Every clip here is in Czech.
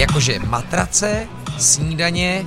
Jakože matrace, snídaně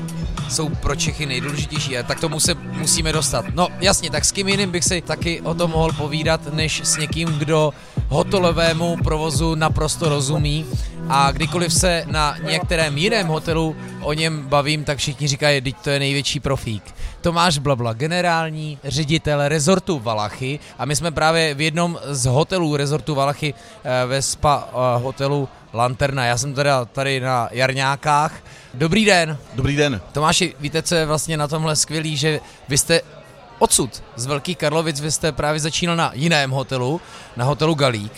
jsou pro Čechy nejdůležitější a tak tomu se musíme dostat. No jasně, tak s kým jiným bych si taky o tom mohl povídat, než s někým, kdo hotelovému provozu naprosto rozumí a kdykoliv se na některém jiném hotelu o něm bavím, tak všichni říkají, teď to je největší profík. Tomáš Blabla, generální ředitel rezortu Valachy a my jsme právě v jednom z hotelů rezortu Valachy eh, ve spa eh, hotelu Lanterna. Já jsem teda tady na Jarňákách. Dobrý den. Dobrý den. Tomáši, víte, co je vlastně na tomhle skvělý, že vy jste odsud, z Velký Karlovic, vy jste právě začínal na jiném hotelu, na hotelu Galík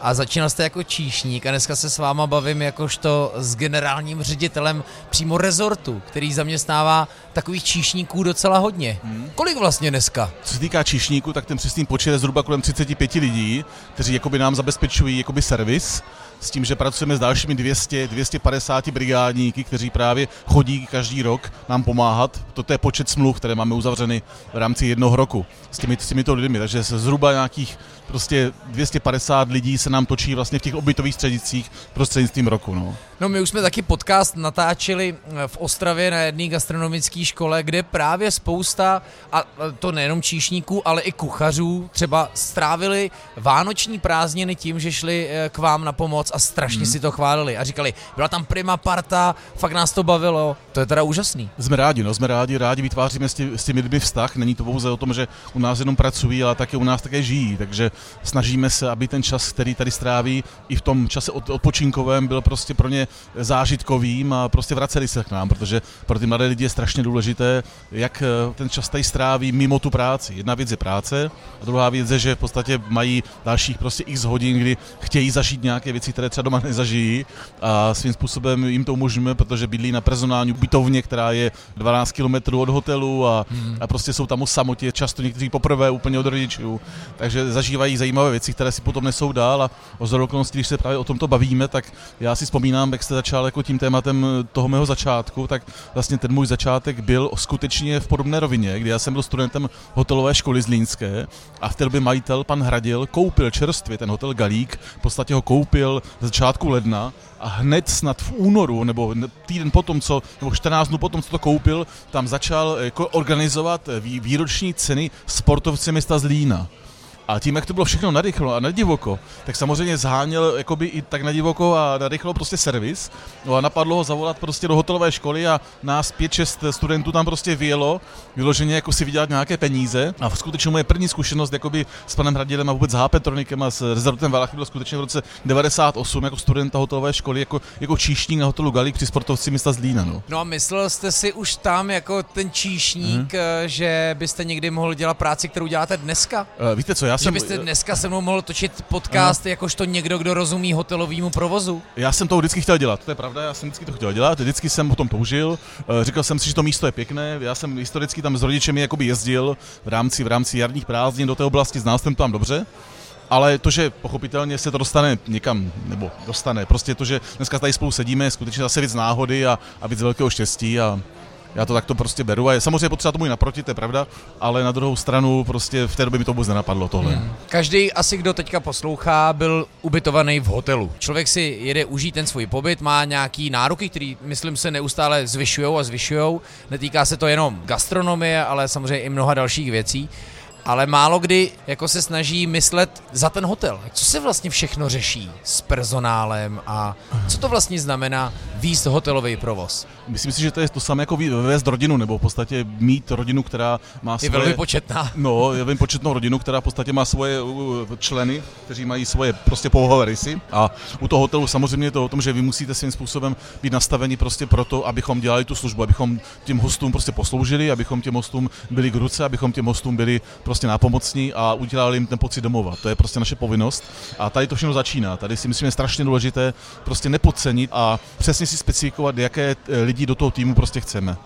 a začínal jste jako číšník a dneska se s váma bavím jakožto s generálním ředitelem přímo rezortu, který zaměstnává takových číšníků docela hodně. Hmm. Kolik vlastně dneska? Co se týká číšníků, tak ten přesný počet je zhruba kolem 35 lidí, kteří jakoby nám zabezpečují jakoby servis s tím, že pracujeme s dalšími 200, 250 brigádníky, kteří právě chodí každý rok nám pomáhat. Toto je počet smluv, které máme uzavřeny v rámci jednoho roku s, těmi, s těmito lidmi, takže se zhruba nějakých prostě 250 lidí se nám točí vlastně v těch obytových středicích prostřednictvím roku. No. no my už jsme taky podcast natáčeli v Ostravě na jedné gastronomické škole, kde právě spousta, a to nejenom číšníků, ale i kuchařů třeba strávili vánoční prázdniny tím, že šli eh, k vám na pomoc a strašně hmm. si to chválili a říkali, byla tam prima parta, fakt nás to bavilo, to je teda úžasný. Jsme rádi, no, jsme rádi, rádi vytváříme s, tě, s těmi lidmi vztah, není to pouze o tom, že u nás jenom pracují, ale také u nás také žijí, takže snažíme se, aby ten čas, který tady stráví, i v tom čase odpočinkovém byl prostě pro ně zážitkovým a prostě vraceli se k nám, protože pro ty mladé lidi je strašně důležité, jak eh, ten čas tady stráví mimo tu práci. Jedna věc je práce a druhá věc je, že v podstatě mají dalších prostě x hodin, kdy chtějí zažít nějaké věci, které třeba doma nezažijí a svým způsobem jim to umožňujeme, protože bydlí na personální bytovně, která je 12 km od hotelu a, hmm. a prostě jsou tam o samotě, často někteří poprvé úplně od rodičů, takže zažívají zajímavé věci, které si potom nesou dál a o okolností, když se právě o tomto bavíme, tak já si vzpomínám, jak jste začal jako tím tématem toho mého začátku, tak vlastně ten můj začátek byl skutečně v podobné rovině, kdy já jsem byl studentem hotelové školy Zlínské a v té době majitel, pan Hradil, koupil čerstvě ten hotel Galík, v podstatě ho koupil začátku ledna a hned snad v únoru, nebo týden potom, co, nebo 14 dnů potom, co to koupil, tam začal jako organizovat výroční ceny sportovci města Zlína. A tím, jak to bylo všechno narychlo a nadivoko, tak samozřejmě zháněl jakoby i tak nadivoko a narychlo prostě servis. No a napadlo ho zavolat prostě do hotelové školy a nás pět, šest studentů tam prostě vyjelo, vyloženě jako si vydělat nějaké peníze. A v skutečně moje první zkušenost jakoby s panem Hradilem a vůbec s Petronikem a s rezortem Valachy bylo skutečně v roce 98 jako studenta hotelové školy, jako, jako číšník na hotelu Galík při sportovci města Zlína. No. no a myslel jste si už tam jako ten číšník, hmm. že byste někdy mohl dělat práci, kterou děláte dneska? Uh, víte co, já že jsem... byste dneska se mnou mohl točit podcast uh, jakožto někdo, kdo rozumí hotelovému provozu? Já jsem to vždycky chtěl dělat, to je pravda, já jsem vždycky to chtěl dělat, vždycky jsem o tom toužil, uh, říkal jsem si, že to místo je pěkné, já jsem historicky tam s rodičemi jakoby jezdil v rámci, v rámci jarních prázdnin do té oblasti, znal jsem to tam dobře, ale to, že pochopitelně se to dostane někam, nebo dostane, prostě to, že dneska tady spolu sedíme, je skutečně zase víc náhody a, a víc velkého štěstí a já to takto prostě beru a je samozřejmě potřeba tomu i naproti, to je pravda, ale na druhou stranu prostě v té době mi to vůbec nenapadlo tohle. Hmm. Každý asi, kdo teďka poslouchá, byl ubytovaný v hotelu. Člověk si jede užít ten svůj pobyt, má nějaký nároky, který myslím se neustále zvyšují a zvyšují. Netýká se to jenom gastronomie, ale samozřejmě i mnoha dalších věcí ale málo kdy jako se snaží myslet za ten hotel. Co se vlastně všechno řeší s personálem a co to vlastně znamená výst hotelový provoz? Myslím si, že to je to samé jako vést rodinu, nebo v podstatě mít rodinu, která má svoje... Je velmi početná. No, je velmi početnou rodinu, která v podstatě má svoje členy, kteří mají svoje prostě pouhové rysy. A u toho hotelu samozřejmě je to o tom, že vy musíte svým způsobem být nastaveni prostě proto, abychom dělali tu službu, abychom těm hostům prostě posloužili, abychom těm hostům byli k ruce, abychom těm hostům byli prostě nápomocní a udělali jim ten pocit domova. To je prostě naše povinnost. A tady to všechno začíná. Tady si myslím, je strašně důležité prostě nepodcenit a přesně si specifikovat, jaké lidi do toho týmu prostě chceme.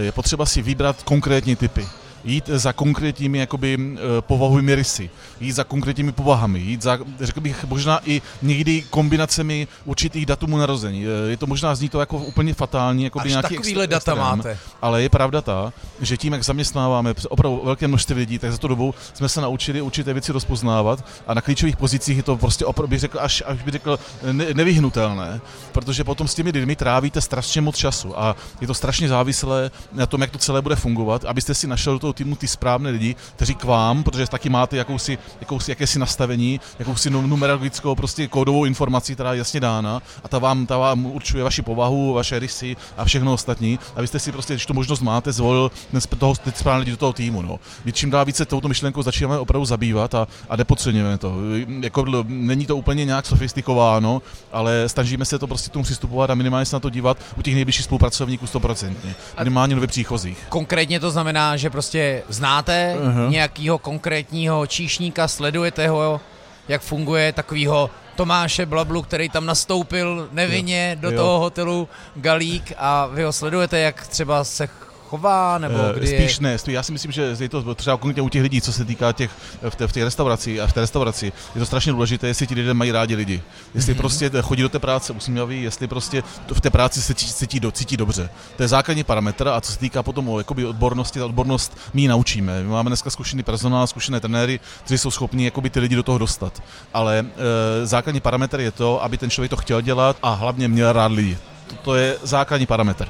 Je potřeba si vybrat konkrétní typy. Jít za konkrétními jakoby, povahovými rysy, jít za konkrétními povahami, jít za, řekl bych, možná i někdy kombinacemi určitých datumů narození. Je to možná zní to jako úplně fatální, jako by nějaký takovýhle extra, data extrém, máte. Ale je pravda ta, že tím, jak zaměstnáváme opravdu velké množství lidí, tak za tu dobu jsme se naučili určité věci rozpoznávat a na klíčových pozicích je to prostě opravdu, bych řekl, až, až bych řekl, ne, nevyhnutelné, protože potom s těmi lidmi trávíte strašně moc času a je to strašně závislé na tom, jak to celé bude fungovat, abyste si našel do toho týmu ty správné lidi, kteří k vám, protože taky máte jakousi, jakousi jakési nastavení, jakousi numerologickou prostě kódovou informaci, která je jasně dána a ta vám, ta vám určuje vaši povahu, vaše rysy a všechno ostatní, abyste si prostě, když tu možnost máte, zvolil toho, ty správné lidi do toho týmu. No. My čím dál více touto myšlenkou začínáme opravdu zabývat a, a nepodceňujeme to. Jako, není to úplně nějak sofistikováno, ale snažíme se to prostě tomu přistupovat a minimálně se na to dívat u těch nejbližších spolupracovníků 100%. Minimálně nově příchozích. Konkrétně to znamená, že prostě znáte uh-huh. nějakého konkrétního číšníka, sledujete ho, jak funguje takovýho Tomáše Blablu, který tam nastoupil nevinně jo, do jo. toho hotelu Galík a vy ho sledujete, jak třeba se chová, nebo eh, kdy Spíš je... ne, spíš já si myslím, že je to třeba konkrétně u těch lidí, co se týká těch v té, v té restauraci a v té restauraci, je to strašně důležité, jestli ti lidé mají rádi lidi. Jestli mm-hmm. prostě chodí do té práce usmívaví, jestli prostě v té práci se cítí, do, cítí dobře. To je základní parametr a co se týká potom o jakoby odbornosti, ta odbornost my ji naučíme. My máme dneska zkušený personál, zkušené trenéry, kteří jsou schopni jakoby ty lidi do toho dostat. Ale e, základní parametr je to, aby ten člověk to chtěl dělat a hlavně měl rád lidi. To, to je základní parametr.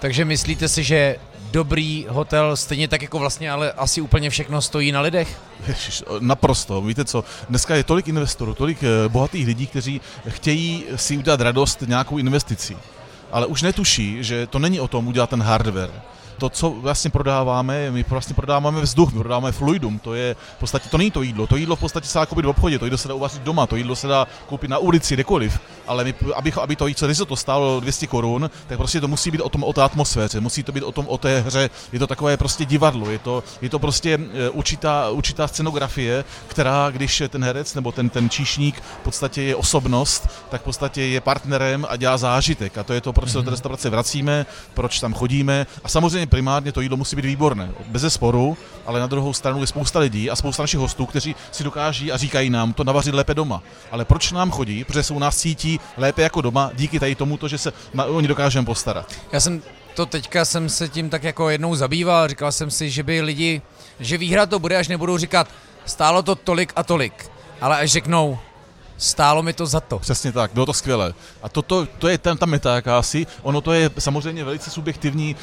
Takže myslíte si, že dobrý hotel stejně tak jako vlastně ale asi úplně všechno stojí na lidech? Ježiš, naprosto. Víte co, dneska je tolik investorů, tolik eh, bohatých lidí, kteří chtějí si udělat radost nějakou investicí. Ale už netuší, že to není o tom udělat ten hardware to, co vlastně prodáváme, my vlastně prodáváme vzduch, my prodáváme fluidum, to je v podstatě, to není to jídlo, to jídlo v podstatě se dá koupit v obchodě, to jídlo se dá uvařit doma, to jídlo se dá koupit na ulici, kdekoliv, ale my, aby, aby to jídlo risotto stálo 200 korun, tak prostě to musí být o tom, o té atmosféře, musí to být o tom, o té hře, je to takové prostě divadlo, je to, je to prostě e, určitá, určitá scenografie, která, když ten herec nebo ten, ten číšník v podstatě je osobnost, tak v podstatě je partnerem a dělá zážitek. A to je to, proč se do té mhm. restaurace vracíme, proč tam chodíme. A samozřejmě primárně to jídlo musí být výborné, bez sporu, ale na druhou stranu je spousta lidí a spousta našich hostů, kteří si dokáží a říkají nám to navařit lépe doma. Ale proč nám chodí? Protože se u nás cítí lépe jako doma díky tady tomu, že se na, oni dokážeme postarat. Já jsem to teďka jsem se tím tak jako jednou zabýval, říkal jsem si, že by lidi, že výhra to bude, až nebudou říkat, stálo to tolik a tolik, ale až řeknou, stálo mi to za to. Přesně tak, bylo to skvělé. A to, to, to je ten, ta meta jakási, ono to je samozřejmě velice subjektivní,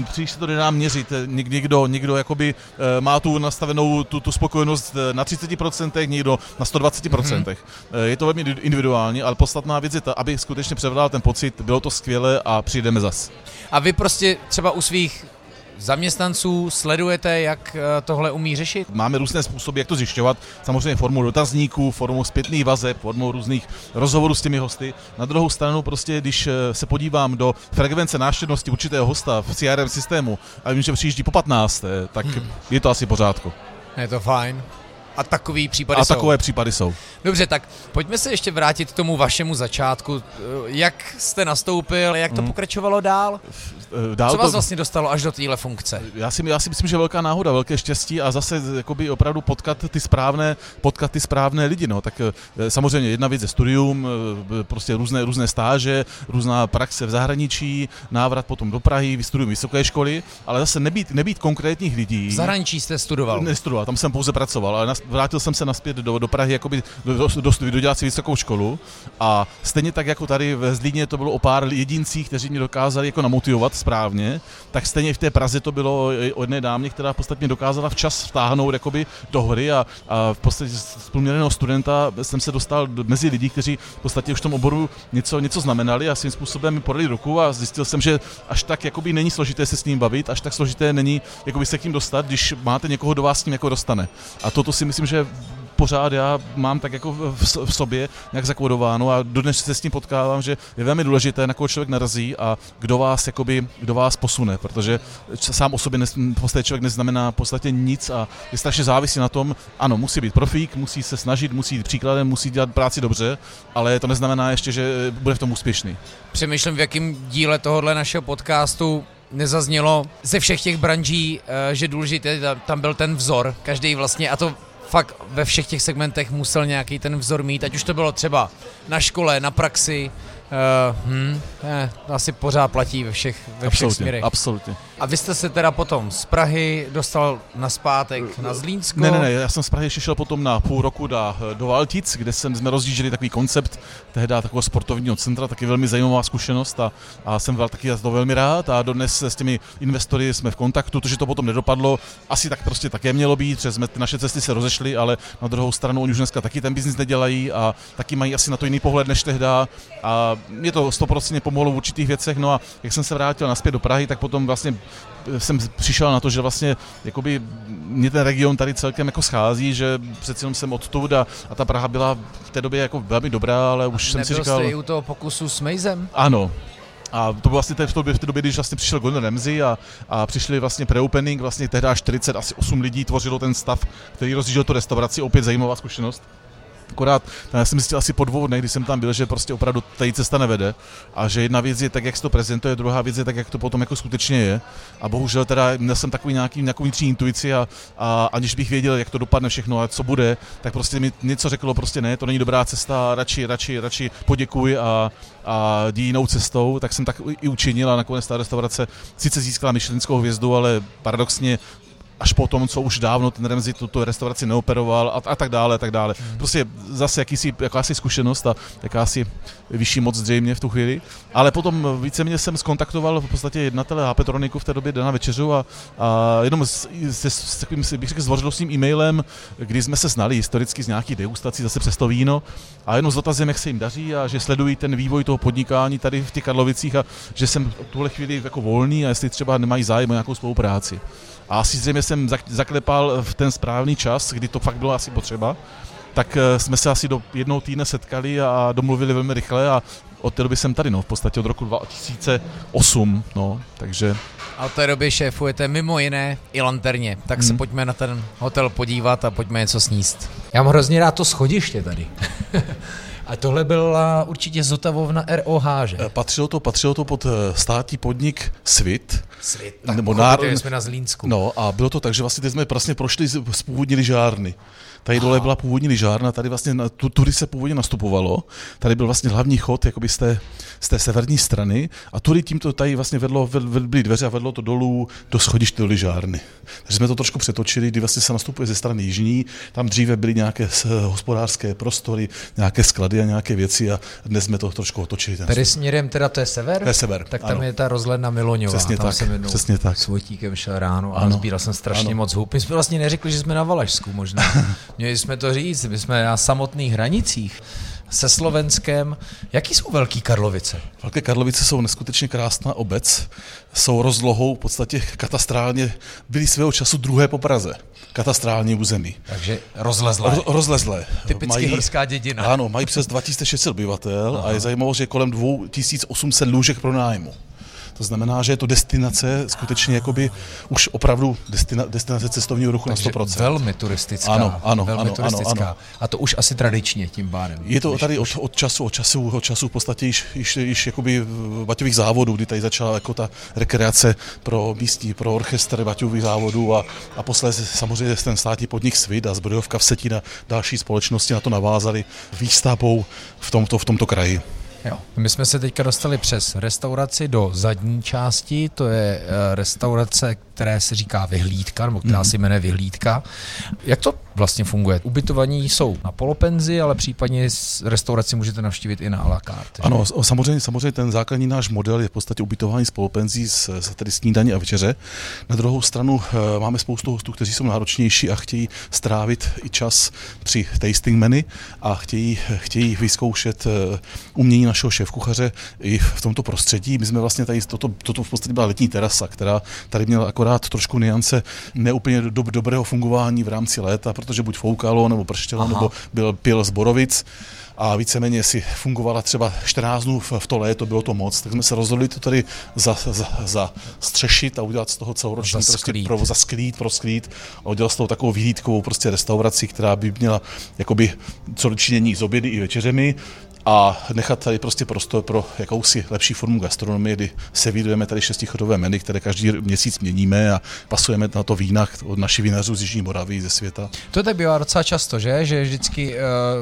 e, příliš se to nedá měřit, eh, Nik, někdo, někdo jakoby e, má tu nastavenou tu, tu spokojenost na 30%, někdo na 120%. Mm-hmm. E, je to velmi individuální, ale podstatná věc je ta, aby skutečně převládal ten pocit, bylo to skvělé a přijdeme zas. A vy prostě třeba u svých zaměstnanců sledujete, jak eh, tohle umí řešit? Máme různé způsoby, jak to zjišťovat. Samozřejmě formou dotazníků, formou zpětných vazeb, formou různých rozhovorů s těmi hosty. Na druhou stranu prostě, když eh, se podívám do frekvence návštěvnosti určitého hosta v CRM systému a vím, že přijíždí po 15, tak hmm. je to asi pořádku. Je to fajn. A takový případy A jsou. takové případy jsou. Dobře, tak pojďme se ještě vrátit k tomu vašemu začátku. Jak jste nastoupil, jak to hmm. pokračovalo dál? Eh, dál Co vás to... vlastně dostalo až do téhle funkce? Já si, já si myslím, že velká náhoda, velké štěstí a zase jakoby opravdu potkat ty správné, potkat ty správné lidi. No. Tak eh, samozřejmě jedna věc je studium, eh, prostě různé, různé stáže, různá praxe v zahraničí, návrat potom do Prahy, vystudujem vysoké školy, ale zase nebýt, nebýt konkrétních lidí. V zahraničí jste studoval? Nestudoval, tam jsem pouze pracoval, ale vrátil jsem se naspět do, do Prahy jakoby do, do, do, do dodělat si vysokou školu a stejně tak jako tady ve Zlíně to bylo o pár jedincích, kteří mě dokázali jako namotivovat správně, tak stejně v té Praze to bylo o jedné dámě, která v podstatě dokázala včas vtáhnout jakoby do hry a, a v podstatě z průměrného studenta jsem se dostal mezi lidi, kteří v podstatě už v tom oboru něco, něco znamenali a svým způsobem mi podali ruku a zjistil jsem, že až tak jakoby není složité se s ním bavit, až tak složité není jakoby se k ním dostat, když máte někoho, do vás s tím jako dostane. A toto si myslím, že pořád já mám tak jako v, sobě nějak zakodováno a dodnes se s tím potkávám, že je velmi důležité, na koho člověk narazí a kdo vás, jakoby, kdo vás posune, protože sám o sobě podstatě člověk neznamená v podstatě nic a je strašně závisí na tom, ano, musí být profík, musí se snažit, musí jít příkladem, musí dělat práci dobře, ale to neznamená ještě, že bude v tom úspěšný. Přemýšlím, v jakém díle tohohle našeho podcastu nezaznělo ze všech těch branží, eh, že důležitý tam byl ten vzor, každý vlastně, a to fakt ve všech těch segmentech musel nějaký ten vzor mít, ať už to bylo třeba na škole, na praxi, Uh, hm, eh, asi pořád platí ve všech, ve všech směrech. Absolutně. A vy jste se teda potom z Prahy dostal na zpátek na Zlínsko? Ne, ne, ne, já jsem z Prahy ještě šel potom na půl roku do, do Valtic, kde jsem, jsme rozjížděli takový koncept tehdy takového sportovního centra, taky velmi zajímavá zkušenost a, a jsem byl taky to velmi rád a dodnes s těmi investory jsme v kontaktu, to, že to potom nedopadlo, asi tak prostě také mělo být, že jsme, naše cesty se rozešly, ale na druhou stranu oni už dneska taky ten biznis nedělají a taky mají asi na to jiný pohled než tehdy a mě to 100% pomohlo v určitých věcech, no a jak jsem se vrátil naspět do Prahy, tak potom vlastně jsem přišel na to, že vlastně jakoby mě ten region tady celkem jako schází, že přeci jenom jsem odtud a, a ta Praha byla v té době jako velmi dobrá, ale už a jsem si říkal... Jste i u toho pokusu s Mejzem? Ano, a to bylo vlastně v té době, v té době když vlastně přišel Gordon Ramsay a, a přišli vlastně pre-opening, vlastně tehdy 40, asi 8 lidí tvořilo ten stav, který rozjížděl tu restauraci, opět zajímavá zkušenost. Akorát já jsem zjistil asi po dvou dnech, kdy jsem tam byl, že prostě opravdu tady cesta nevede a že jedna věc je tak, jak se to prezentuje, druhá věc je tak, jak to potom jako skutečně je. A bohužel teda měl jsem takový nějaký, nějakou vnitřní intuici a, a, aniž bych věděl, jak to dopadne všechno a co bude, tak prostě mi něco řeklo, prostě ne, to není dobrá cesta, radši, radši, radši poděkuji a, a jdi jinou cestou, tak jsem tak i učinil a nakonec ta restaurace sice získala myšlenskou hvězdu, ale paradoxně až po tom, co už dávno ten Remzi tuto restauraci neoperoval a, a tak dále, a tak dále. Mm. Prostě zase jakýsi, jakási zkušenost a jakási vyšší moc zřejmě v tu chvíli. Ale potom víceméně jsem skontaktoval v podstatě jednatele HP Troniku v té době na večeřu a, a jenom s, s, s takovým, bych řekl, zdvořilostním e-mailem, kdy jsme se znali historicky z nějakých degustací zase přes to víno a jenom s dotazem, jak se jim daří a že sledují ten vývoj toho podnikání tady v těch Karlovicích a že jsem v tuhle chvíli jako volný a jestli třeba nemají zájem o nějakou spolupráci. A asi zřejmě jsem zaklepal v ten správný čas, kdy to fakt bylo asi potřeba. Tak eh, jsme se asi do jednoho týdne setkali a domluvili velmi rychle a od té doby jsem tady, no, v podstatě od roku 2008, no, takže... A od té doby šéfujete mimo jiné i lanterně, tak hmm. se pojďme na ten hotel podívat a pojďme něco sníst. Já mám hrozně rád to schodiště tady. A tohle byla určitě Zotavovna ROH, že? Eh, patřilo to, patřilo to pod eh, státní podnik Svit. Svit, tak nebo nár... jsme na Zlínsku. No a bylo to tak, že vlastně teď jsme prostě prošli z původní lyžárny. Tady dole byla původní lyžárna, tady vlastně na, tu, tudy se původně nastupovalo. Tady byl vlastně hlavní chod jakoby z té, z té severní strany a tudy tímto tady vlastně vedlo, ved, byly dveře a vedlo to dolů do schodiště do lyžárny. Takže jsme to trošku přetočili, kdy vlastně se nastupuje ze strany jižní. Tam dříve byly nějaké hospodářské prostory, nějaké sklady a nějaké věci a dnes jsme to trošku otočili. Tady směrem teda to je sever? To je sever, Tak tam ano. je ta rozhledna Miloňová. Přesně tam tak, jsem jednou přesně tak. s Vojtíkem šel ráno a ano. sbíral jsem strašně ano. moc hub. My jsme vlastně neřekli, že jsme na Valašsku možná. Měli jsme to říct, my jsme na samotných hranicích se Slovenskem. Jaký jsou Velký Karlovice? Velké Karlovice jsou neskutečně krásná obec. Jsou rozlohou v podstatě katastrálně, byly svého času druhé po Praze. Katastrální území. Takže rozlezlé. Ro, rozlezlé. Typicky mají, horská dědina. Ano, mají přes 2600 obyvatel Aha. a je zajímavé, že kolem 2800 lůžek pro nájmu. To znamená, že je to destinace skutečně jakoby už opravdu destina, destinace cestovního ruchu Takže na 100%. velmi turistická. Ano, ano, velmi ano, turistická. ano, A to už asi tradičně tím bárem. Je to tady od, od času, od času, od času v podstatě již, již, již jakoby baťových závodů, kdy tady začala jako ta rekreace pro místní, pro orchestr baťových závodů a, a posledně samozřejmě ten státní podnik Svit a zbrojovka v Setina další společnosti na to navázali výstavbou v tomto, v tomto kraji. Jo. My jsme se teďka dostali přes restauraci do zadní části, to je eh, restaurace, které se říká vyhlídka, nebo která mm. se jmenuje vyhlídka. Jak to vlastně funguje? Ubytovaní jsou na polopenzi, ale případně restauraci můžete navštívit i na à la carte. Ano, samozřejmě, samozřejmě ten základní náš model je v podstatě ubytování s polopenzí, s, s tedy snídaní a večeře. Na druhou stranu eh, máme spoustu hostů, kteří jsou náročnější a chtějí strávit i čas při tasting menu a chtějí, chtějí vyzkoušet eh, umění našeho šéf-kuchaře i v tomto prostředí. My jsme vlastně tady, toto, toto v podstatě byla letní terasa, která tady měla akorát trošku niance neúplně do, dobrého fungování v rámci léta, protože buď foukalo, nebo prštělo, Aha. nebo byl pil z borovic a víceméně si fungovala třeba 14 dnů v, v to léto, bylo to moc, tak jsme se rozhodli to tady za, za, za střešit a udělat z toho celoroční za prostě pro, za sklít, pro sklít a udělat z toho takovou vyhlídkovou prostě restauraci, která by měla jakoby co dočinění s obědy i večeřemi a nechat tady prostě prostor pro jakousi lepší formu gastronomie, kdy se vydujeme tady šestichodové menu, které každý měsíc měníme a pasujeme na to vína od našich vinařů z Jižní Moravy, ze světa. To tak bývá docela často, že? Že vždycky uh,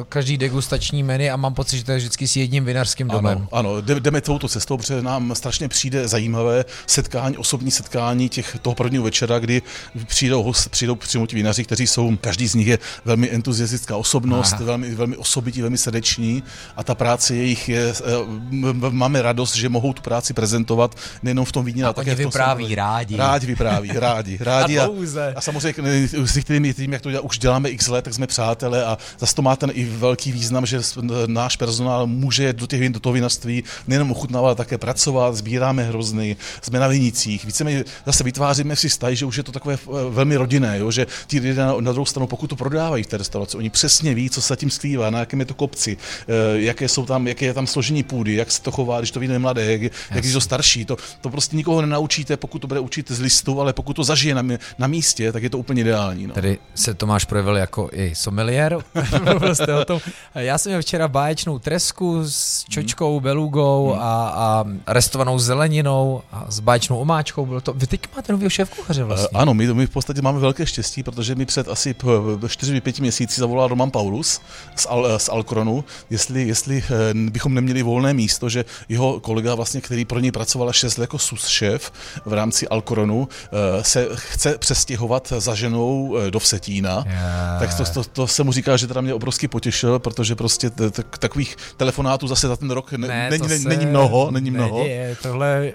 každý degustační menu a mám pocit, že to je vždycky s jedním vinařským domem. Ano, ano jdeme touto cestou, protože nám strašně přijde zajímavé setkání, osobní setkání těch toho prvního večera, kdy přijdou, host, přijdou přímo ti vinaři, kteří jsou, každý z nich je velmi entuziastická osobnost, velmi, velmi osobití, velmi srdeční a ta práce jejich je, eh, máme radost, že mohou tu práci prezentovat nejenom v tom víně, ale také v tom vypráví rádi. Rádi vypráví, rádi, rádi. a, a, a samozřejmě s kterými tím, jak to dělá, už děláme x let, tak jsme přátelé a zase to má ten i velký význam, že náš personál může do, těch, do toho vinařství nejenom ochutnávat, ale také pracovat, sbíráme hrozny, jsme na vinicích. Více zase vytváříme si stají, že už je to takové eh, velmi rodinné, jo? že ti lidé na, na druhou stranu, pokud to prodávají v té restauraci, oni přesně ví, co se tím skrývá, na jakém je to kopci, eh, jaké jsou tam, jaké je tam složení půdy, jak se to chová, když to víne mladé, jak, jak je to starší. To, to prostě nikoho nenaučíte, pokud to bude učit z listu, ale pokud to zažije na, na místě, tak je to úplně ideální. No. Tady se Tomáš projevil jako i sommelier. o tom. Já jsem měl včera báječnou tresku s čočkou, belugou hmm. a, a restovanou zeleninou a s báječnou omáčkou. Bylo to, vy teď máte nový šéf kuchaře vlastně. Uh, ano, my, my v podstatě máme velké štěstí, protože mi před asi 4-5 měsíci zavolal Roman Paulus z, Al, z Alkronu, jestli, jestli eh, bychom neměli volné místo, že jeho kolega, vlastně, který pro něj pracoval 6 let jako sus šéf v rámci Alkronu, eh, se chce přestěhovat za ženou do Vsetína. Yeah. Tak to, to, to, se mu říká, že teda mě obrovsky potěšil, protože prostě takových telefonátů zase za ten rok ne, ne, není, není mnoho. Není mnoho. Neděje. Tohle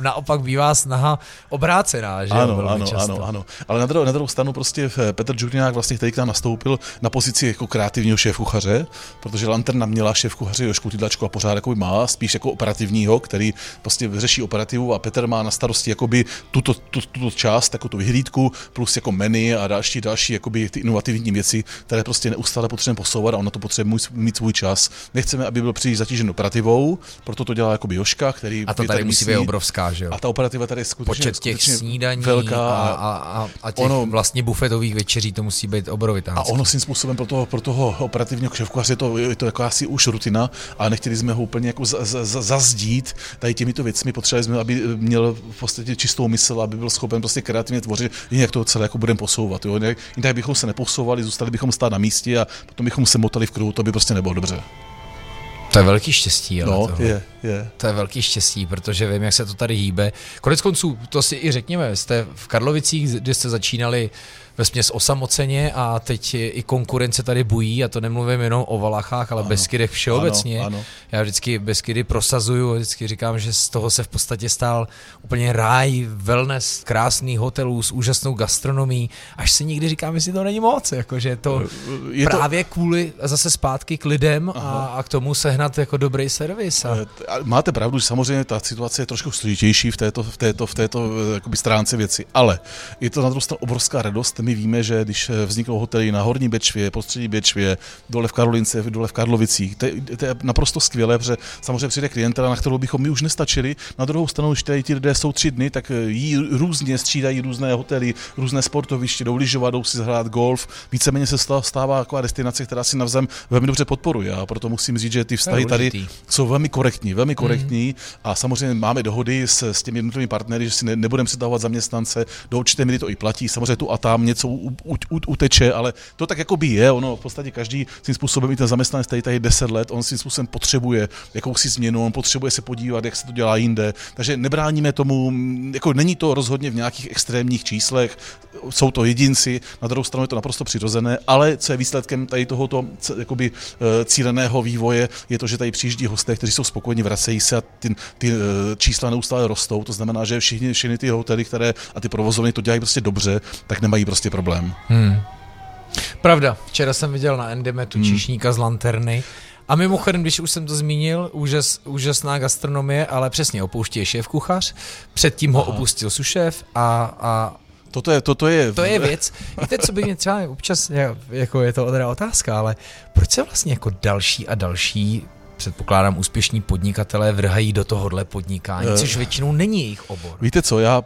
naopak bývá snaha obrácená, že ano, ano, často. ano, ano. Ale na druhou, na druhou stranu prostě eh, Petr Džurňák vlastně, který k nám nastoupil na pozici jako kreativního šéf-kuchaře, protože Lanterna měla šéf-kuchaře Jošku Tydlačku a pořád jako má, spíš jako operativního, který prostě řeší operativu a Petr má na starosti jakoby tuto, tuto, tuto část, jako tu vyhlídku, plus jako menu a další, další jakoby ty inovativní věci, které prostě neustále potřebujeme posouvat a ono to potřebuje mít svůj čas. Nechceme, aby byl příliš zatížen operativou, proto to dělá jakoby Joška, který A to tady musí být obrovská, že jo? A ta operativa tady je skutečně, Počet těch skutečně snídaní velká a, a, a, a těch ono, vlastně bufetových večeří, to musí být obrovitánský. A ono svým způsobem pro toho, pro toho operativního kševkuchaře je to, je to jako asi už rutina, a nechtěli jsme ho úplně jako zazdít tady těmito věcmi. Potřebovali jsme, aby měl v podstatě čistou mysl, aby byl schopen prostě kreativně tvořit, jinak to celé jako budeme posouvat. Jo? Jinak bychom se neposouvali, zůstali bychom stát na místě a potom bychom se motali v kruhu, to by prostě nebylo dobře. To je velký štěstí. Ale no, je, je. To je velký štěstí, protože vím, jak se to tady hýbe. Konec konců, to si i řekněme, jste v Karlovicích, kde jste začínali ve směs osamoceně a teď i konkurence tady bují a to nemluvím jenom o Valachách, ale ano, Beskydech všeobecně. Ano, ano. Já vždycky Beskydy prosazuju, vždycky říkám, že z toho se v podstatě stál úplně ráj, wellness, krásný hotelů s úžasnou gastronomí, až si někdy říkám, jestli to není moc, jakože to je právě to... kvůli zase zpátky k lidem a, a k tomu sehnat jako dobrý servis. A... Máte pravdu, že samozřejmě ta situace je trošku složitější v této, v této, v této eh, jakoby, stránce věci, ale je to na druhou stranu obrovská radost my víme, že když eh, vzniknou hotely na Horní Bečvě, Postředí Bečvě, dole v Karolince, dole v Karlovicích, to, je, to je naprosto skvělé, protože samozřejmě přijde klientela, na kterou bychom my už nestačili. Na druhou stranu, když tady ti lidé jsou tři dny, tak eh, jí různě střídají různé hotely, různé sportoviště, jdou lyžovat, jdou si zahrát golf. Víceméně se stává taková destinace, která si navzem velmi dobře podporuje. A proto musím říct, že ty vztahy tady jsou velmi korektní, velmi korektní. Mm. A samozřejmě máme dohody s, s těmi jednotlivými partnery, že si ne, nebudeme přetahovat zaměstnance, do určité míry to i platí. Samozřejmě tu a tam něco u, u, u, uteče, ale to tak jako by je, ono v podstatě každý svým způsobem, i ten zaměstnanec tady tady 10 let, on svým způsobem potřebuje jakousi změnu, on potřebuje se podívat, jak se to dělá jinde, takže nebráníme tomu, jako není to rozhodně v nějakých extrémních číslech, jsou to jedinci, na druhou stranu je to naprosto přirozené, ale co je výsledkem tady tohoto jakoby, eh, cíleného vývoje, je to, že tady přijíždí hosté, kteří jsou spokojeni, vracejí se a ty, ty eh, čísla neustále rostou, to znamená, že všichni, všechny ty hotely, které a ty provozovny to dělají prostě dobře, tak nemají prostě problém. Hmm. Pravda, včera jsem viděl na Endemetu hmm. číšníka z Lanterny, a mimochodem, když už jsem to zmínil, úžas, úžasná gastronomie, ale přesně opouští šéf kuchař, předtím ho Aha. opustil sušéf a, a Toto je, toto je... To je věc. Víte, co by mě třeba občas, jako je to teda otázka, ale proč se vlastně jako další a další předpokládám, úspěšní podnikatelé vrhají do tohohle podnikání, což většinou není jejich obor. Víte co, já,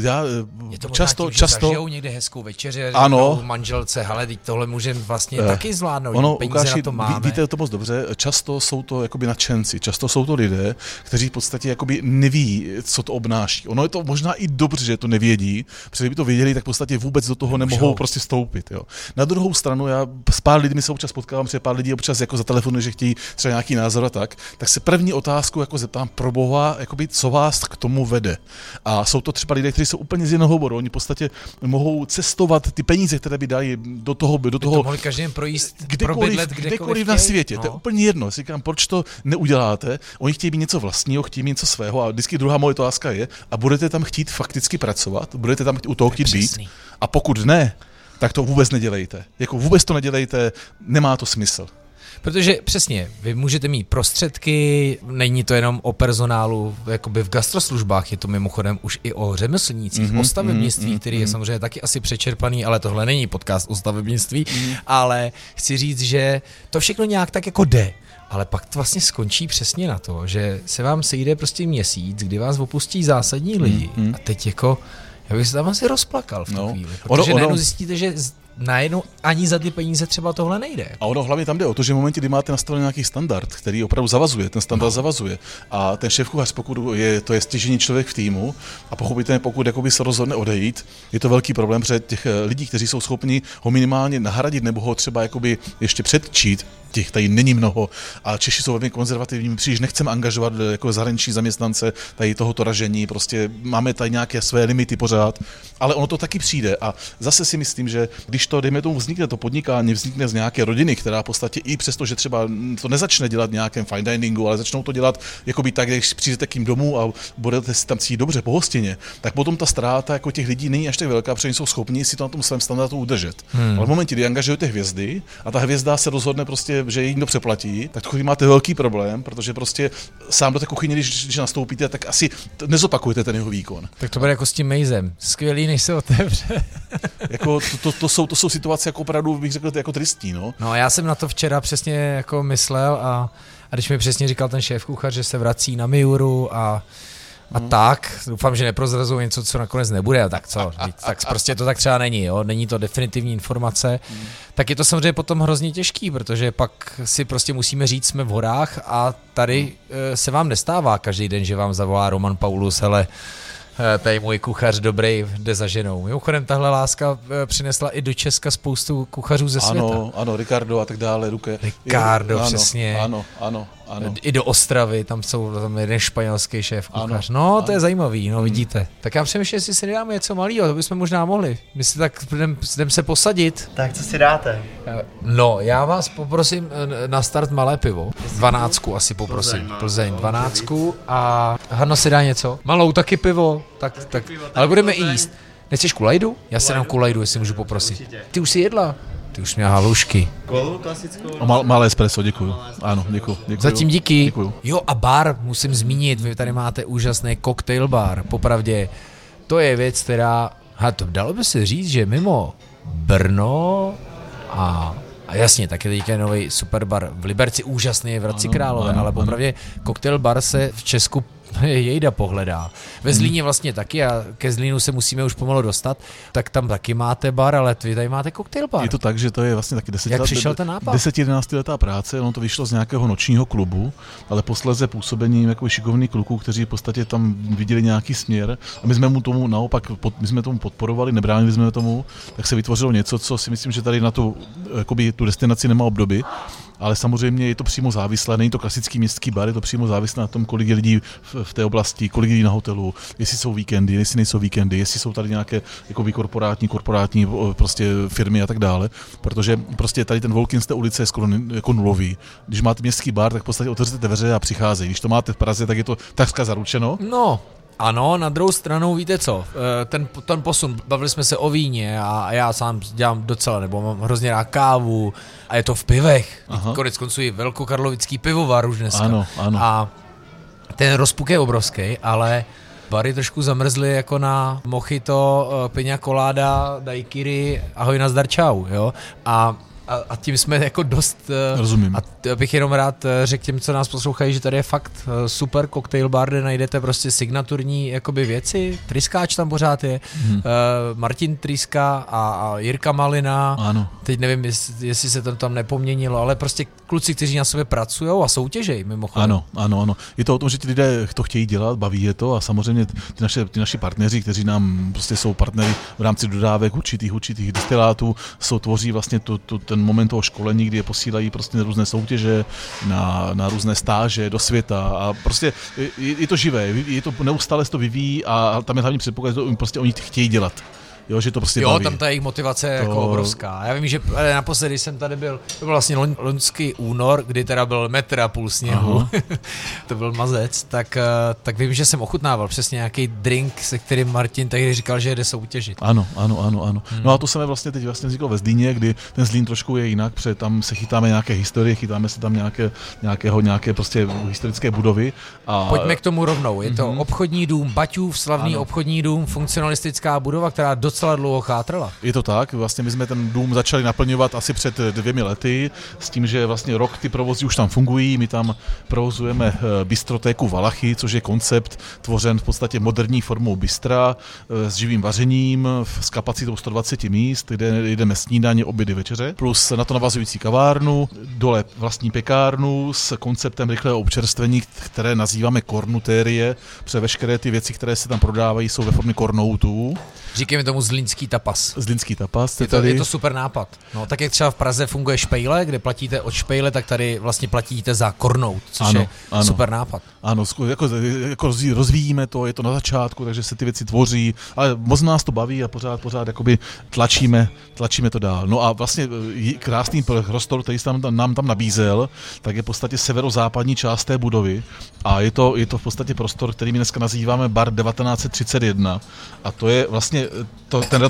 já Je to často, tím, že často, zažijou někde hezkou večeři, Ano. manželce, hele, teď tohle můžeme vlastně Eh, taky zvládnout, Ono, peníze Lukáši, na to ví- máme. víte to moc dobře, často jsou to jakoby nadšenci, často jsou to lidé, kteří v podstatě jakoby neví, co to obnáší. Ono je to možná i dobře, že to nevědí, protože kdyby to věděli, tak v podstatě vůbec do toho nemohou Nemůžou. prostě vstoupit. Jo. Na druhou stranu, já s pár lidmi se občas potkávám, protože pár lidí občas jako za telefonu, že chtějí třeba nějaký názor a tak, tak se první otázku jako zeptám pro boha, jakoby, co vás k tomu vede. A jsou to třeba lidé, kteří jsou úplně z jiného oboru, oni v podstatě mohou cestovat ty peníze, které by dali do toho, do to toho mohli každý den projít, kdekoliv, probydlet kdekoliv, kdekoliv na světě. No. To je No. úplně jedno. Říkám, proč to neuděláte? Oni chtějí mít něco vlastního, chtějí mít něco svého. A vždycky druhá moje otázka je, a budete tam chtít fakticky pracovat? Budete tam u toho chtít být? A pokud ne, tak to vůbec nedělejte. Jako vůbec to nedělejte, nemá to smysl. Protože přesně, vy můžete mít prostředky, není to jenom o personálu jakoby v gastroslužbách, je to mimochodem už i o řemeslnících, Mhm, mm-hmm, o stavebnictví, mhm, mm-hmm, který je samozřejmě taky asi přečerpaný, ale tohle není podcast o stavebnictví, mm-hmm. ale chci říct, že to všechno nějak tak jako jde. Ale pak to vlastně skončí přesně na to, že se vám sejde prostě měsíc, kdy vás opustí zásadní lidi. Mhm. A teď jako, já bych se tam asi rozplakal v tu No. chvíli. Ono- Protože ono- najednou zjistíte, že najednou ani za ty peníze třeba tohle nejde. A ono hlavně tam jde o to, že v momentě, kdy máte nastavený nějaký standard, který opravdu zavazuje, ten standard no. zavazuje, a ten šéf kuchař, pokud je, to je stěžení člověk v týmu, a pochopitelně pokud jakoby se rozhodne odejít, je to velký problém, protože těch eh, lidí, kteří jsou schopni ho minimálně nahradit nebo ho třeba jakoby ještě předčít, těch tady není mnoho a Češi jsou velmi konzervativní, příliš nechceme angažovat eh, jako zahraniční zaměstnance tady tohoto ražení, prostě máme tady nějaké své limity pořád, ale ono to taky přijde a zase si myslím, že když to, dejme tomu, vznikne to podnikání, vznikne z nějaké rodiny, která v podstatě i přesto, že třeba to nezačne dělat v nějakém fine diningu, ale začnou to dělat jakoby tak, když přijdete k ním domů a budete si tam cítit dobře po hostině, tak potom ta ztráta jako těch lidí není až tak velká, protože jsou schopni si to na tom svém standardu udržet. Hmm. Ale v momentě, kdy angažujete hvězdy a ta hvězda se rozhodne prostě, že ji někdo přeplatí, tak to máte velký problém, protože prostě sám do té kuchyně, když, když nastoupíte, tak asi nezopakujete ten jeho výkon. Tak to bude jako s tím Mejzem. Skvělý, než se otevře. Jako to, to, to, jsou, to jsou situace jako opravdu, bych řekl, jako tristní. No. No já jsem na to včera přesně jako myslel a, a když mi přesně říkal ten šéf kuchař, že se vrací na Miuru a a No. tak, doufám, že neprozrazují něco, co nakonec nebude, a tak co, tak prostě to tak třeba není, jo? není to definitivní informace, Hmm. tak je to samozřejmě potom hrozně těžký, protože pak si prostě musíme říct, jsme v horách a tady Hmm. eh, se vám nestává každý den, že vám zavolá Roman Paulus, hele, tady můj kuchař dobrý, jde za ženou. Mimochodem, tahle láska eh, přinesla i do Česka spoustu kuchařů ze světa. Ano, ano, Ricardo a tak dále, Ruke. Ricardo, ano, přesně. Ano, ano, ano. I do Ostravy, tam jsou tam jeden španělský šéf kuchař. Ano, no, to ano. je zajímavý, no vidíte. Tak já přemýšlím, jestli si nedáme něco malého, to bychom možná mohli. My si tak jdem, jdem se posadit. Tak co si dáte? No, já vás poprosím eh, na start malé pivo. Dvanáctku asi poprosím. Plzeň. Plzeň, dvanáctku a Hanna si dá něco? Malou taky pivo. Tak, tak, ale budeme jíst. Nechceš kulajdu? Já si dám kulajdu, jestli můžu poprosit. Určitě. Ty už si jedla? Ty už měla halušky. Kolu klasickou? A mal, malé espresso, děkuju. Ano, děkuju. děkuju. Zatím díky. Děkuju. Jo a bar, musím zmínit, vy tady máte úžasný cocktail bar, popravdě. To je věc, která, ha, to dalo by se říct, že mimo Brno a a jasně, tak je teďka nový superbar v Liberci, úžasný je v Hradci Králové, ano, ale ano. popravdě cocktail bar se v Česku jejda pohledá. Ve Zlíně vlastně taky a ke Zlínu se musíme už pomalu dostat, tak tam taky máte bar, ale vy tady máte cocktail bar. Je to tak, že to je vlastně taky 10 Jak přišel ten nápad? 10-11 letá práce, ono to vyšlo z nějakého nočního klubu, ale posléze působením jako šikovných kluků, kteří v podstatě tam viděli nějaký směr a my jsme mu tomu naopak, pod, my jsme tomu podporovali, nebránili jsme tomu, tak se vytvořilo něco, co si myslím, že tady na tu, jakoby, tu destinaci nemá obdoby. Ale samozřejmě je to přímo závislé, není to klasický městský bar, je to přímo závislé na tom, kolik je lidí v, v té oblasti, kolik je lidí na hotelu, jestli jsou víkendy, jestli nejsou víkendy, jestli jsou tady nějaké jakoby korporátní, korporátní prostě firmy a tak dále, protože prostě tady ten Volkin z té ulice je skoro jako nulový. Když máte městský bar, tak v podstatě otevřete dveře a přicházejí. Když to máte v Praze, tak je to takřka zaručeno. No, ano, na druhou stranu víte co, eh, ten, ten posun, bavili jsme se o víně a já sám dělám docela, nebo mám hrozně rád kávu a je to v pivech. Aha. Konec konců i velkokarlovický pivovar už dneska. Ano, ano. A ten rozpuk je obrovský, ale bary trošku zamrzly jako na mojito, eh, piña colada, daiquiri, ahoj nazdar čau, jo. A a, a tím jsme jako dost... eh, Rozumím. A bych jenom rád eh, řekl těm, co nás poslouchají, že tady je fakt eh, super koktejl bar, kde najdete prostě signaturní jakoby věci. Tryskáč tam pořád je, hmm. uh, Martin Tryska a, a Jirka Malina. Ano. Teď nevím, jestli, jestli se to tam nepoměnilo, ale prostě kluci, kteří na sobě pracují a soutěžejí mimochodem. Ano, ano, ano. Je to o tom, že ti lidé to chtějí dělat, baví je to a samozřejmě ty naše, ty naši partneři, kteří nám prostě jsou partnery v rámci dodávek určitých, určitých destilátů, jsou tvoří vlastně tu, tu, ten moment toho školení, kdy je posílají prostě různé soutěže, na, na různé stáže do světa a prostě je, je to živé, je to neustále se to vyvíjí a tam je hlavní předpoklad, že to prostě oni chtějí dělat. Jo, že to prostě Jo, baví. tam ta jejich motivace je To- jako obrovská. Já vím, že naposledy jsem tady byl, to byl vlastně loň- loňský únor, kdy teda byl metr a půl sněhu, to byl mazec, tak, eh, tak vím, že jsem ochutnával přesně nějaký drink, se kterým Martin tehdy říkal, že jde soutěžit. Ano, ano, ano, ano. Hmm. No a to jsem vlastně teď vlastně říkal ve Zlíně, kdy ten Zlín trošku je jinak, protože tam se chytáme nějaké historie, chytáme se tam nějaké, nějakého, nějaké prostě historické budovy. A Pojďme k tomu rovnou. Je to Mhm. obchodní dům Baťův, slavný Ano. obchodní dům, funkcionalistická budova, která docela dlouho chátrala. Je to tak, vlastně my jsme ten dům začali naplňovat asi před dvěmi lety, s tím, že vlastně rok ty provozy už tam fungují, my tam provozujeme eh, bistrotéku Valachy, což je koncept tvořen v podstatě moderní formou bistra eh, s živým vařením, s kapacitou 120 míst, kde jdeme snídaně, obědy, večeře, plus na to navazující kavárnu, dole vlastní pekárnu s konceptem rychlého občerstvení, které nazýváme kornutérie, protože veškeré ty věci, které se tam prodávají, jsou ve formě kornoutů. Říkejme tomu zlínský tapas. Zlínský tapas. Je to, tady. je to super nápad. No, tak jak třeba v Praze funguje špejle, kde platíte od špejle, tak tady vlastně platíte za kornout, což Ano, je ano. super nápad. Ano, jako, jako rozví- rozvíjíme to, je to na začátku, takže se ty věci tvoří, ale moc nás to baví a pořád, pořád jakoby tlačíme, tlačíme to dál. No a vlastně e, jí- krásný pr- prostor, který tam, nám tam nabízel, tak je v podstatě severozápadní část té budovy a je to, je to v podstatě prostor, který my dneska nazýváme Bar 1931 a to je vlastně, e, to, ten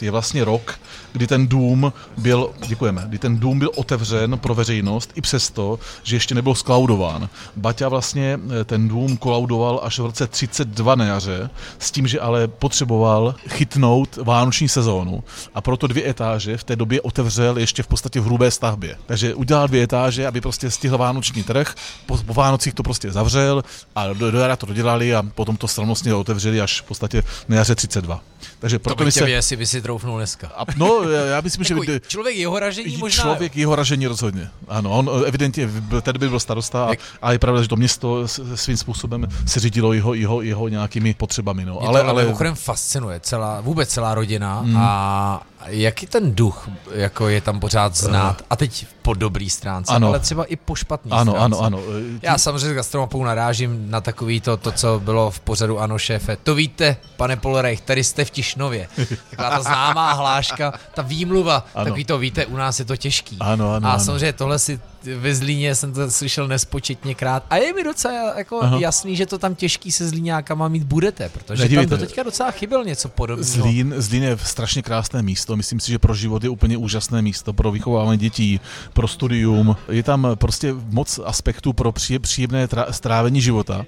je vlastně rok, kdy ten dům byl, děkujeme, kdy ten dům byl otevřen pro veřejnost i přesto, že ještě nebyl sklaudován. Baťa vlastně eh, ten dům kolaudoval až v roce 32 na jaře, s tím, že ale potřeboval chytnout vánoční sezónu a proto dvě etáže v té době otevřel ještě v podstatě v hrubé stavbě. Takže udělal dvě etáže, aby prostě stihl vánoční trh, po, po Vánocích to prostě zavřel a do, do jara to dodělali a potom to slavnostně otevřeli až v podstatě na jaře 32. Takže To proto bych tě se... jestli by si troufnul dneska. A, no, já, myslím, že... By- člověk jeho ražení možná... Člověk jeho ražení rozhodně. Ano, on eh, evidentně byl, tedy byl starosta a, a je pravda, že to město svým způsobem se řídilo jeho, jeho, jeho nějakými potřebami. No. Mě Ale, ale, ale mimochodem fascinuje, celá, vůbec celá rodina hmm. a jaký ten duch jako je tam pořád znát a teď po dobrý stránce, Ano. ale třeba i po špatný ano, stránce. ano, ano. eh, Já samozřejmě s gastromapou narážím na takový to, to, co bylo v pořadu Ano šéfe. To víte, pane Polrejch, tady jste v Tišnově. Taková ta známá hláška, ta výmluva, Ano. takový to víte, u nás je to těžký. Ano, ano, a ano. samozřejmě tohle si ve Zlíně jsem to slyšel nespočetněkrát. A je mi docela jako Aha. jasný, že to tam těžký se Zlíňákama mít budete, protože Nedívejte. tam do teďka docela chyběl něco podobného. Zlín, Zlín je strašně krásné místo. Myslím si, že pro život je úplně úžasné místo, pro vychovávání dětí, pro studium. Je tam prostě moc aspektů pro příje- příjemné strávení života.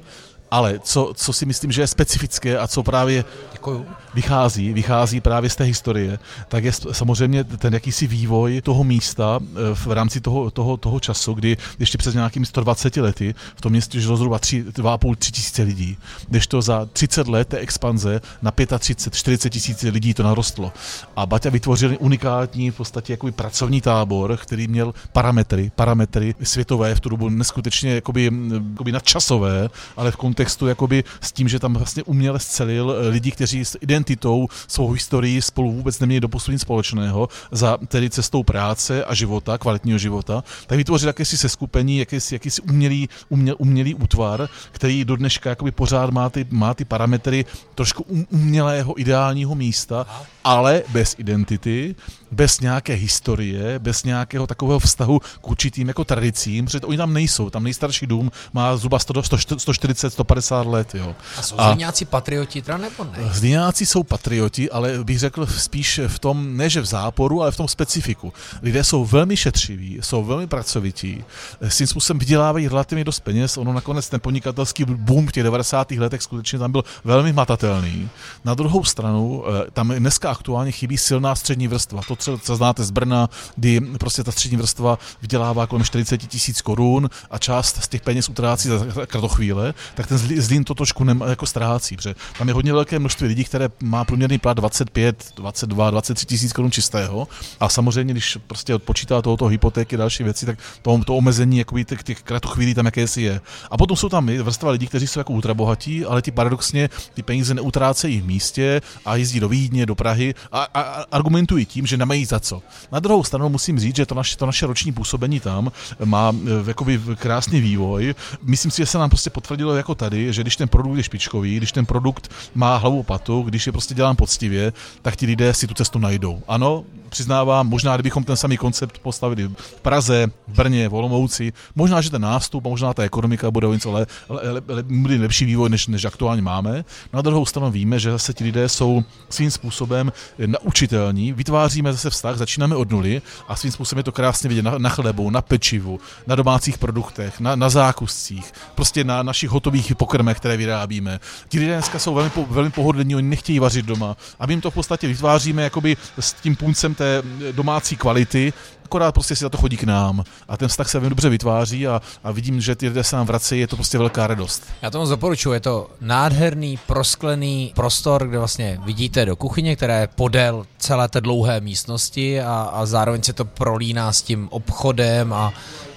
Ale co, co si myslím, že je specifické a co právě Děkuju. vychází, vychází právě z té historie, tak je samozřejmě ten jakýsi vývoj toho místa eh, v rámci toho, toho, toho času, kdy ještě před nějakými 120 lety v tom městě žilo zhruba 2,5 3 tisíce lidí, když to za 30 let té expanze na 35, 40 tisíc lidí to narostlo. A Baťa vytvořil unikátní v podstatě jakoby pracovní tábor, který měl parametry, parametry světové v tu dobu neskutečně jakoby, jakoby nadčasové, ale v kontextu jakoby s tím, že tam vlastně uměle scelil eh, lidi, kteří s identitou, svou historií spolu vůbec neměli doposud nic společného, za tedy cestou práce a života, kvalitního života, tak vytvořil jakési seskupení, jakýsi, jakýsi umělý, uměl, umělý útvar, který do dneška jakoby pořád má ty, má ty parametry trošku um- umělého ideálního místa, ale bez identity, bez nějaké historie, bez nějakého takového vztahu k určitým jako tradicím, protože oni tam nejsou. Tam nejstarší dům má zhruba 100, 100, 140, 50 let. Jo. A jsou a nějací patrioti teda nebo ne? Zlíňáci jsou patrioti, ale bych řekl spíš v tom, ne že v záporu, ale v tom specifiku. Lidé jsou velmi šetřiví, jsou velmi pracovití, s tím způsobem vydělávají relativně dost peněz. Ono nakonec ten podnikatelský boom v těch 90. letech skutečně tam byl velmi matatelný. Na druhou stranu, eh, tam dneska aktuálně chybí silná střední vrstva. To co znáte z Brna, kdy prostě ta střední vrstva vydělává kolem 40 tisíc korun a část z těch peněz utrácí za kratochvíle, tak ten Zlín to trošku nem, jako ztrácí, protože tam je hodně velké množství lidí, které má průměrný plat 25, 22, 23 tisíc korun čistého a samozřejmě, když prostě odpočítá tohoto hypotéky další věci, tak to, to omezení jakoby těch, těch kratochvílí tam jakési je. A potom jsou tam vrstva lidí, kteří jsou jako ultrabohatí, ale ti paradoxně ty peníze neutrácejí v místě a jezdí do Vídně, do Prahy a, a, a argumentují tím, že nemají za co. Na druhou stranu musím říct, že to naše, to naše roční působení tam má e, jakoby krásný vývoj. Myslím si, že se nám prostě potvrdilo jako tady, že když ten produkt je špičkový, když ten produkt má hlavu patu, když je prostě dělám poctivě, tak ti lidé si tu cestu najdou. Ano, přiznávám, možná kdybychom ten samý koncept postavili v Praze, v Brně, v Olomouci, možná, že ten nástup možná ta ekonomika bude o něco le, le, le, le, lepší vývoj, než, než aktuálně máme. Na druhou stranu víme, že zase ti lidé jsou svým způsobem naučitelní, vytváříme zase vztah, začínáme od nuly a svým způsobem je to krásně vidět na, na chlebu, na pečivu, na domácích produktech, na, na zákuscích, prostě na našich hotových pokrmech, které vyrábíme. Ti lidé dneska jsou velmi, velmi pohodlní, oni nechtějí vařit doma a my jim to v podstatě vytváříme jakoby s tím puncem té domácí kvality, akorát prostě si za to chodí k nám a ten vztah se velmi dobře vytváří a, a vidím, že ty lidé se nám vracejí, je to prostě velká radost. Já tomu doporučuji, je to nádherný, prosklený prostor, kde vlastně vidíte do kuchyně, která je podél celé té dlouhé místnosti a, a zároveň se to prolíná s tím obchodem a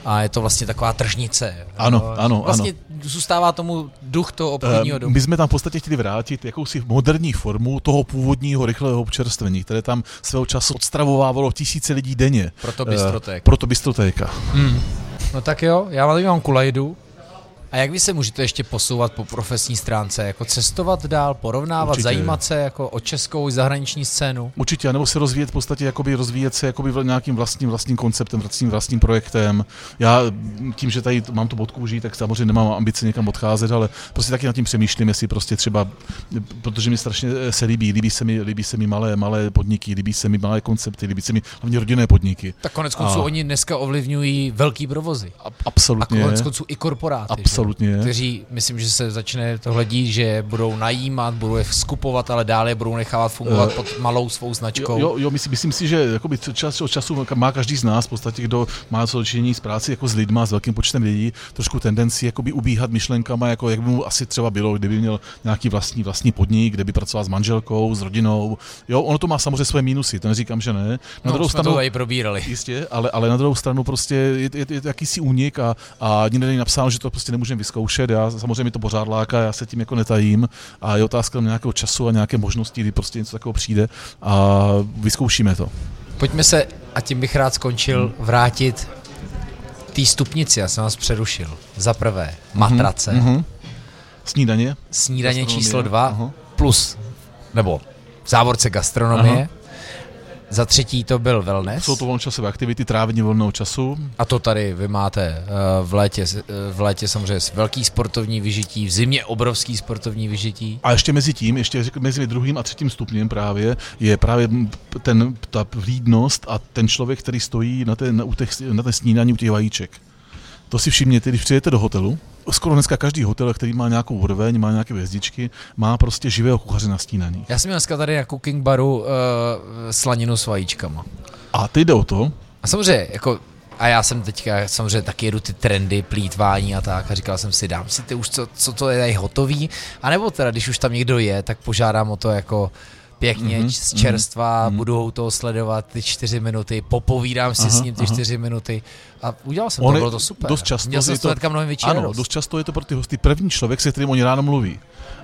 a je to vlastně taková tržnice. Ano, no, ano, vlastně ano. zůstává tomu duch toho obchodního domu. My jsme tam v podstatě chtěli vrátit jakousi moderní formu toho původního rychlého občerstvení, které tam svého času odstravovávalo tisíce lidí denně. Proto bystrotéka. Proto bystrotéka. Hmm. No tak jo, já vám mám kulajdu, a jak vy se můžete ještě posouvat po profesní stránce? Jako cestovat dál, porovnávat, Určitě. zajímat se jako o českou i zahraniční scénu? Určitě, nebo se rozvíjet v podstatě, jakoby rozvíjet se jakoby nějakým vlastním, vlastním konceptem, vlastním, vlastním projektem. Já tím, že tady mám tu bodku užít, tak samozřejmě nemám ambice někam odcházet, ale prostě taky nad tím přemýšlím, jestli prostě třeba, protože mi strašně se líbí, líbí se mi, líbí se mi malé, malé podniky, líbí se mi malé koncepty, líbí se mi hlavně rodinné podniky. Tak konec konců a... oni dneska ovlivňují velký provozy. A, absolutně. A konec konců i korporáty. Absolutně. Absolutně. Kteří, myslím, že se začne tohle dít, že budou najímat, budou je skupovat, ale dále je budou nechávat fungovat uh, pod malou svou značkou. Jo, jo myslím, myslím si, že jakoby čas od času má každý z nás, v podstatě, kdo má co dočinění s práci jako s lidma, s velkým počtem lidí, trošku tendenci jakoby ubíhat myšlenkama, jako jak by mu asi třeba bylo, kdyby měl nějaký vlastní vlastní podnik, kde by pracoval s manželkou, s rodinou. Jo, ono to má samozřejmě své mínusy, to neříkám, že ne. Na no, druhou stranu, to tady probírali. Jistě, ale, ale na druhou stranu prostě je, je, je, je jakýsi únik a, a nikde není napsáno, že to prostě nemůžeme vyzkoušet. Já samozřejmě to pořád láká, já se tím jako netajím a je otázka nějakého času a nějaké možnosti, kdy prostě něco takového přijde a vyzkoušíme to. Pojďme se, a tím bych rád skončil, vrátit té stupnici, já jsem vás přerušil. Za prvé, mhm, matrace. Mm-hmm. Snídaně. Snídaně číslo dva, uh-huh. plus, nebo v závorce gastronomie. Uh-huh. Za třetí to byl wellness. Jsou to volnočasové aktivity, trávení volného času. A to tady vy máte eh, v létě, eh, v létě samozřejmě velký sportovní vyžití, v zimě obrovský sportovní vyžití. A ještě mezi tím, ještě mezi druhým a třetím stupněm právě je právě ten, ta vlídnost a ten člověk, který stojí na té, na, na té snídaní u těch vajíček. To si všimněte, když přijete do hotelu, skoro dneska každý hotel, který má nějakou úroveň, má nějaké hvězdičky, má prostě živého kuchaře na stínaní. Já jsem měl dneska tady na cooking baru uh, slaninu s vajíčkama. A ty jde o to? A samozřejmě, jako a já jsem teďka samozřejmě taky jedu ty trendy, plítvání a tak a říkal jsem si, dám si ty už, co, co to je tady hotový, a nebo teda, když už tam někdo je, tak požádám o to jako pěkně mm-hmm, z čerstva, mm-hmm. budu toho sledovat ty čtyři minuty, popovídám si aha, s ním ty aha. čtyři minuty a udělal jsem to, bylo to super. Dost často Měl jsem to, mnohem větší Ano, dost často je to pro ty hosty první člověk, se kterým oni ráno mluví.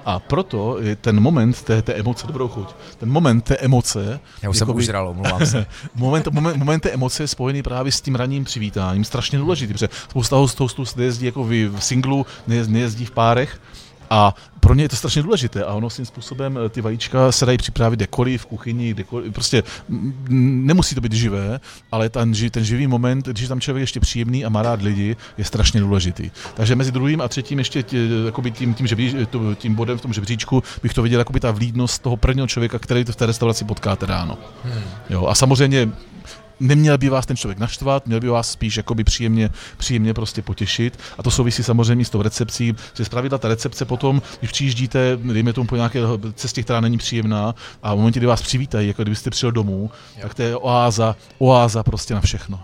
A proto je ten moment té, té emoce, dobrou chuť, ten moment té emoce... Já už jsem užral, omlouvám se. moment, moment, moment té emoce je spojený právě s tím ranním přivítáním, strašně důležitý, protože spousta hostů se jezdí jako v singlu, nejezdí v párech, A pro ně je to strašně důležité a ono svým způsobem eh, ty vajíčka se dají připravit kdekoliv v kuchyni, kdekoliv, prostě nemusí to být živé, ale ten, ten živý moment, když je tam člověk ještě příjemný a má rád lidi, je strašně důležitý. Takže mezi druhým a třetím ještě tě, tím, tím, žebří, tím bodem v tom žebříčku bych to viděl jako by ta vlídnost toho prvního člověka, který to v té restauraci potkáte ráno. Hmm. Jo, a samozřejmě neměl by vás ten člověk naštvat, měl by vás spíš jakoby příjemně, příjemně prostě potěšit. A to souvisí samozřejmě s tou recepcí, že zpravidla ta recepce potom, když přijíždíte, dejme tomu po nějaké cestě, která není příjemná, a v momentě, kdy vás přivítají, jako kdybyste přijel domů, tak to je oáza, oáza prostě na všechno.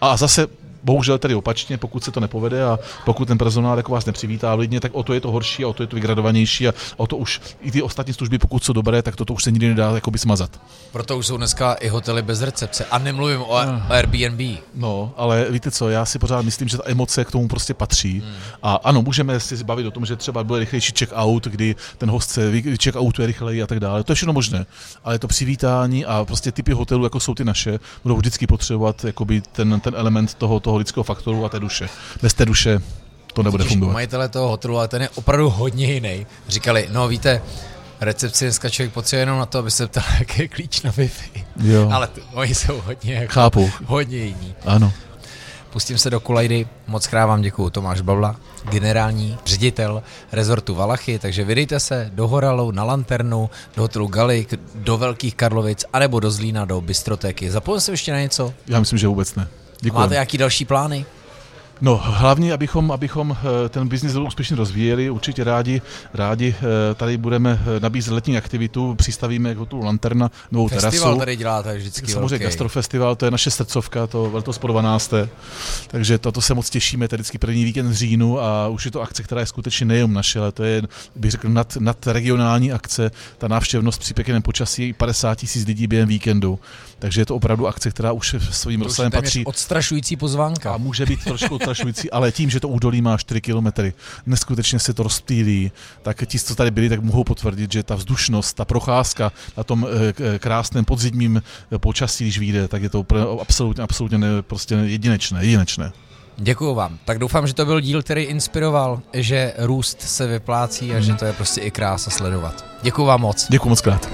A zase Bohužel tedy opačně, pokud se to nepovede a pokud ten personál jako vás nepřivítá lidně, tak o to je to horší a o to je to vygradovanější a o to už i ty ostatní služby, pokud jsou dobré, tak toto už se nikdy nedá jakoby smazat. Proto už jsou dneska i hotely bez recepce a nemluvím o no. Airbnb. No, ale víte co, já si pořád myslím, že ta emoce k tomu prostě patří. Hmm. A ano, můžeme si bavit o tom, že třeba bude rychlejší check-out, kdy ten host se check-outuje rychleji a tak dále. To je všechno možné. Ale to přivítání a prostě typy hotelů, jako jsou ty naše, budou vždycky potřebovat jakoby ten, ten element toho, toho lidského faktoru a té duše. Bez té duše to nebude Totiž fungovat. Majitele toho hotelu, ale ten je opravdu hodně jiný. Říkali, no víte, recepci dneska člověk potřebuje jenom na to, aby se ptal, jaký je klíč na Wi-Fi. Jo. Ale t- oni jsou hodně, jako, Chápu. hodně jiní. Ano. Pustím se do Kulajdy. Moc krát vám děkuju. Tomáš Babla, generální ředitel rezortu Valachy, takže vydejte se do Horalu, na Lanternu, do hotelu Galik, do Velkých Karlovic, anebo do Zlína, do Bystroteky. Zapomněl jsem ještě na něco? Já myslím, že vůbec ne. Děkuji. Máte nějaký další plány? No, hlavně, abychom, abychom eh, ten biznis úspěšně rozvíjeli, určitě rádi, rádi eh, tady budeme eh, nabízet letní aktivitu, přistavíme jako tu Lanterna, novou Festival terasu. Festival tady děláte vždycky Samozřejmě okay. Gastrofestival, to je naše srdcovka, to letos po 12. Takže toto se moc těšíme, tady vždycky první víkend v říjnu a už je to akce, která je skutečně nejen naše, ale to je, bych řekl, nad, nad regionální akce. Ta návštěvnost při pěkném počasí 50 tisíc lidí během víkendu. Takže je to opravdu akce, která už svým rozsahem patří. Odstrašující pozvánka. A může být trošku zastrašující, ale tím, že to údolí má 4 kilometry, neskutečně se to rozptýlí, tak ti, co tady byli, tak mohou potvrdit, že ta vzdušnost, ta procházka na tom eh, krásném podzimním eh, počasí, když vyjde, tak je to absolutně, absolutně ne, prostě jedinečné, jedinečné. Děkuju vám. Tak doufám, že to byl díl, který inspiroval, že růst se vyplácí a že to je prostě i krása sledovat. Děkuju vám moc. Děkuji moc krát.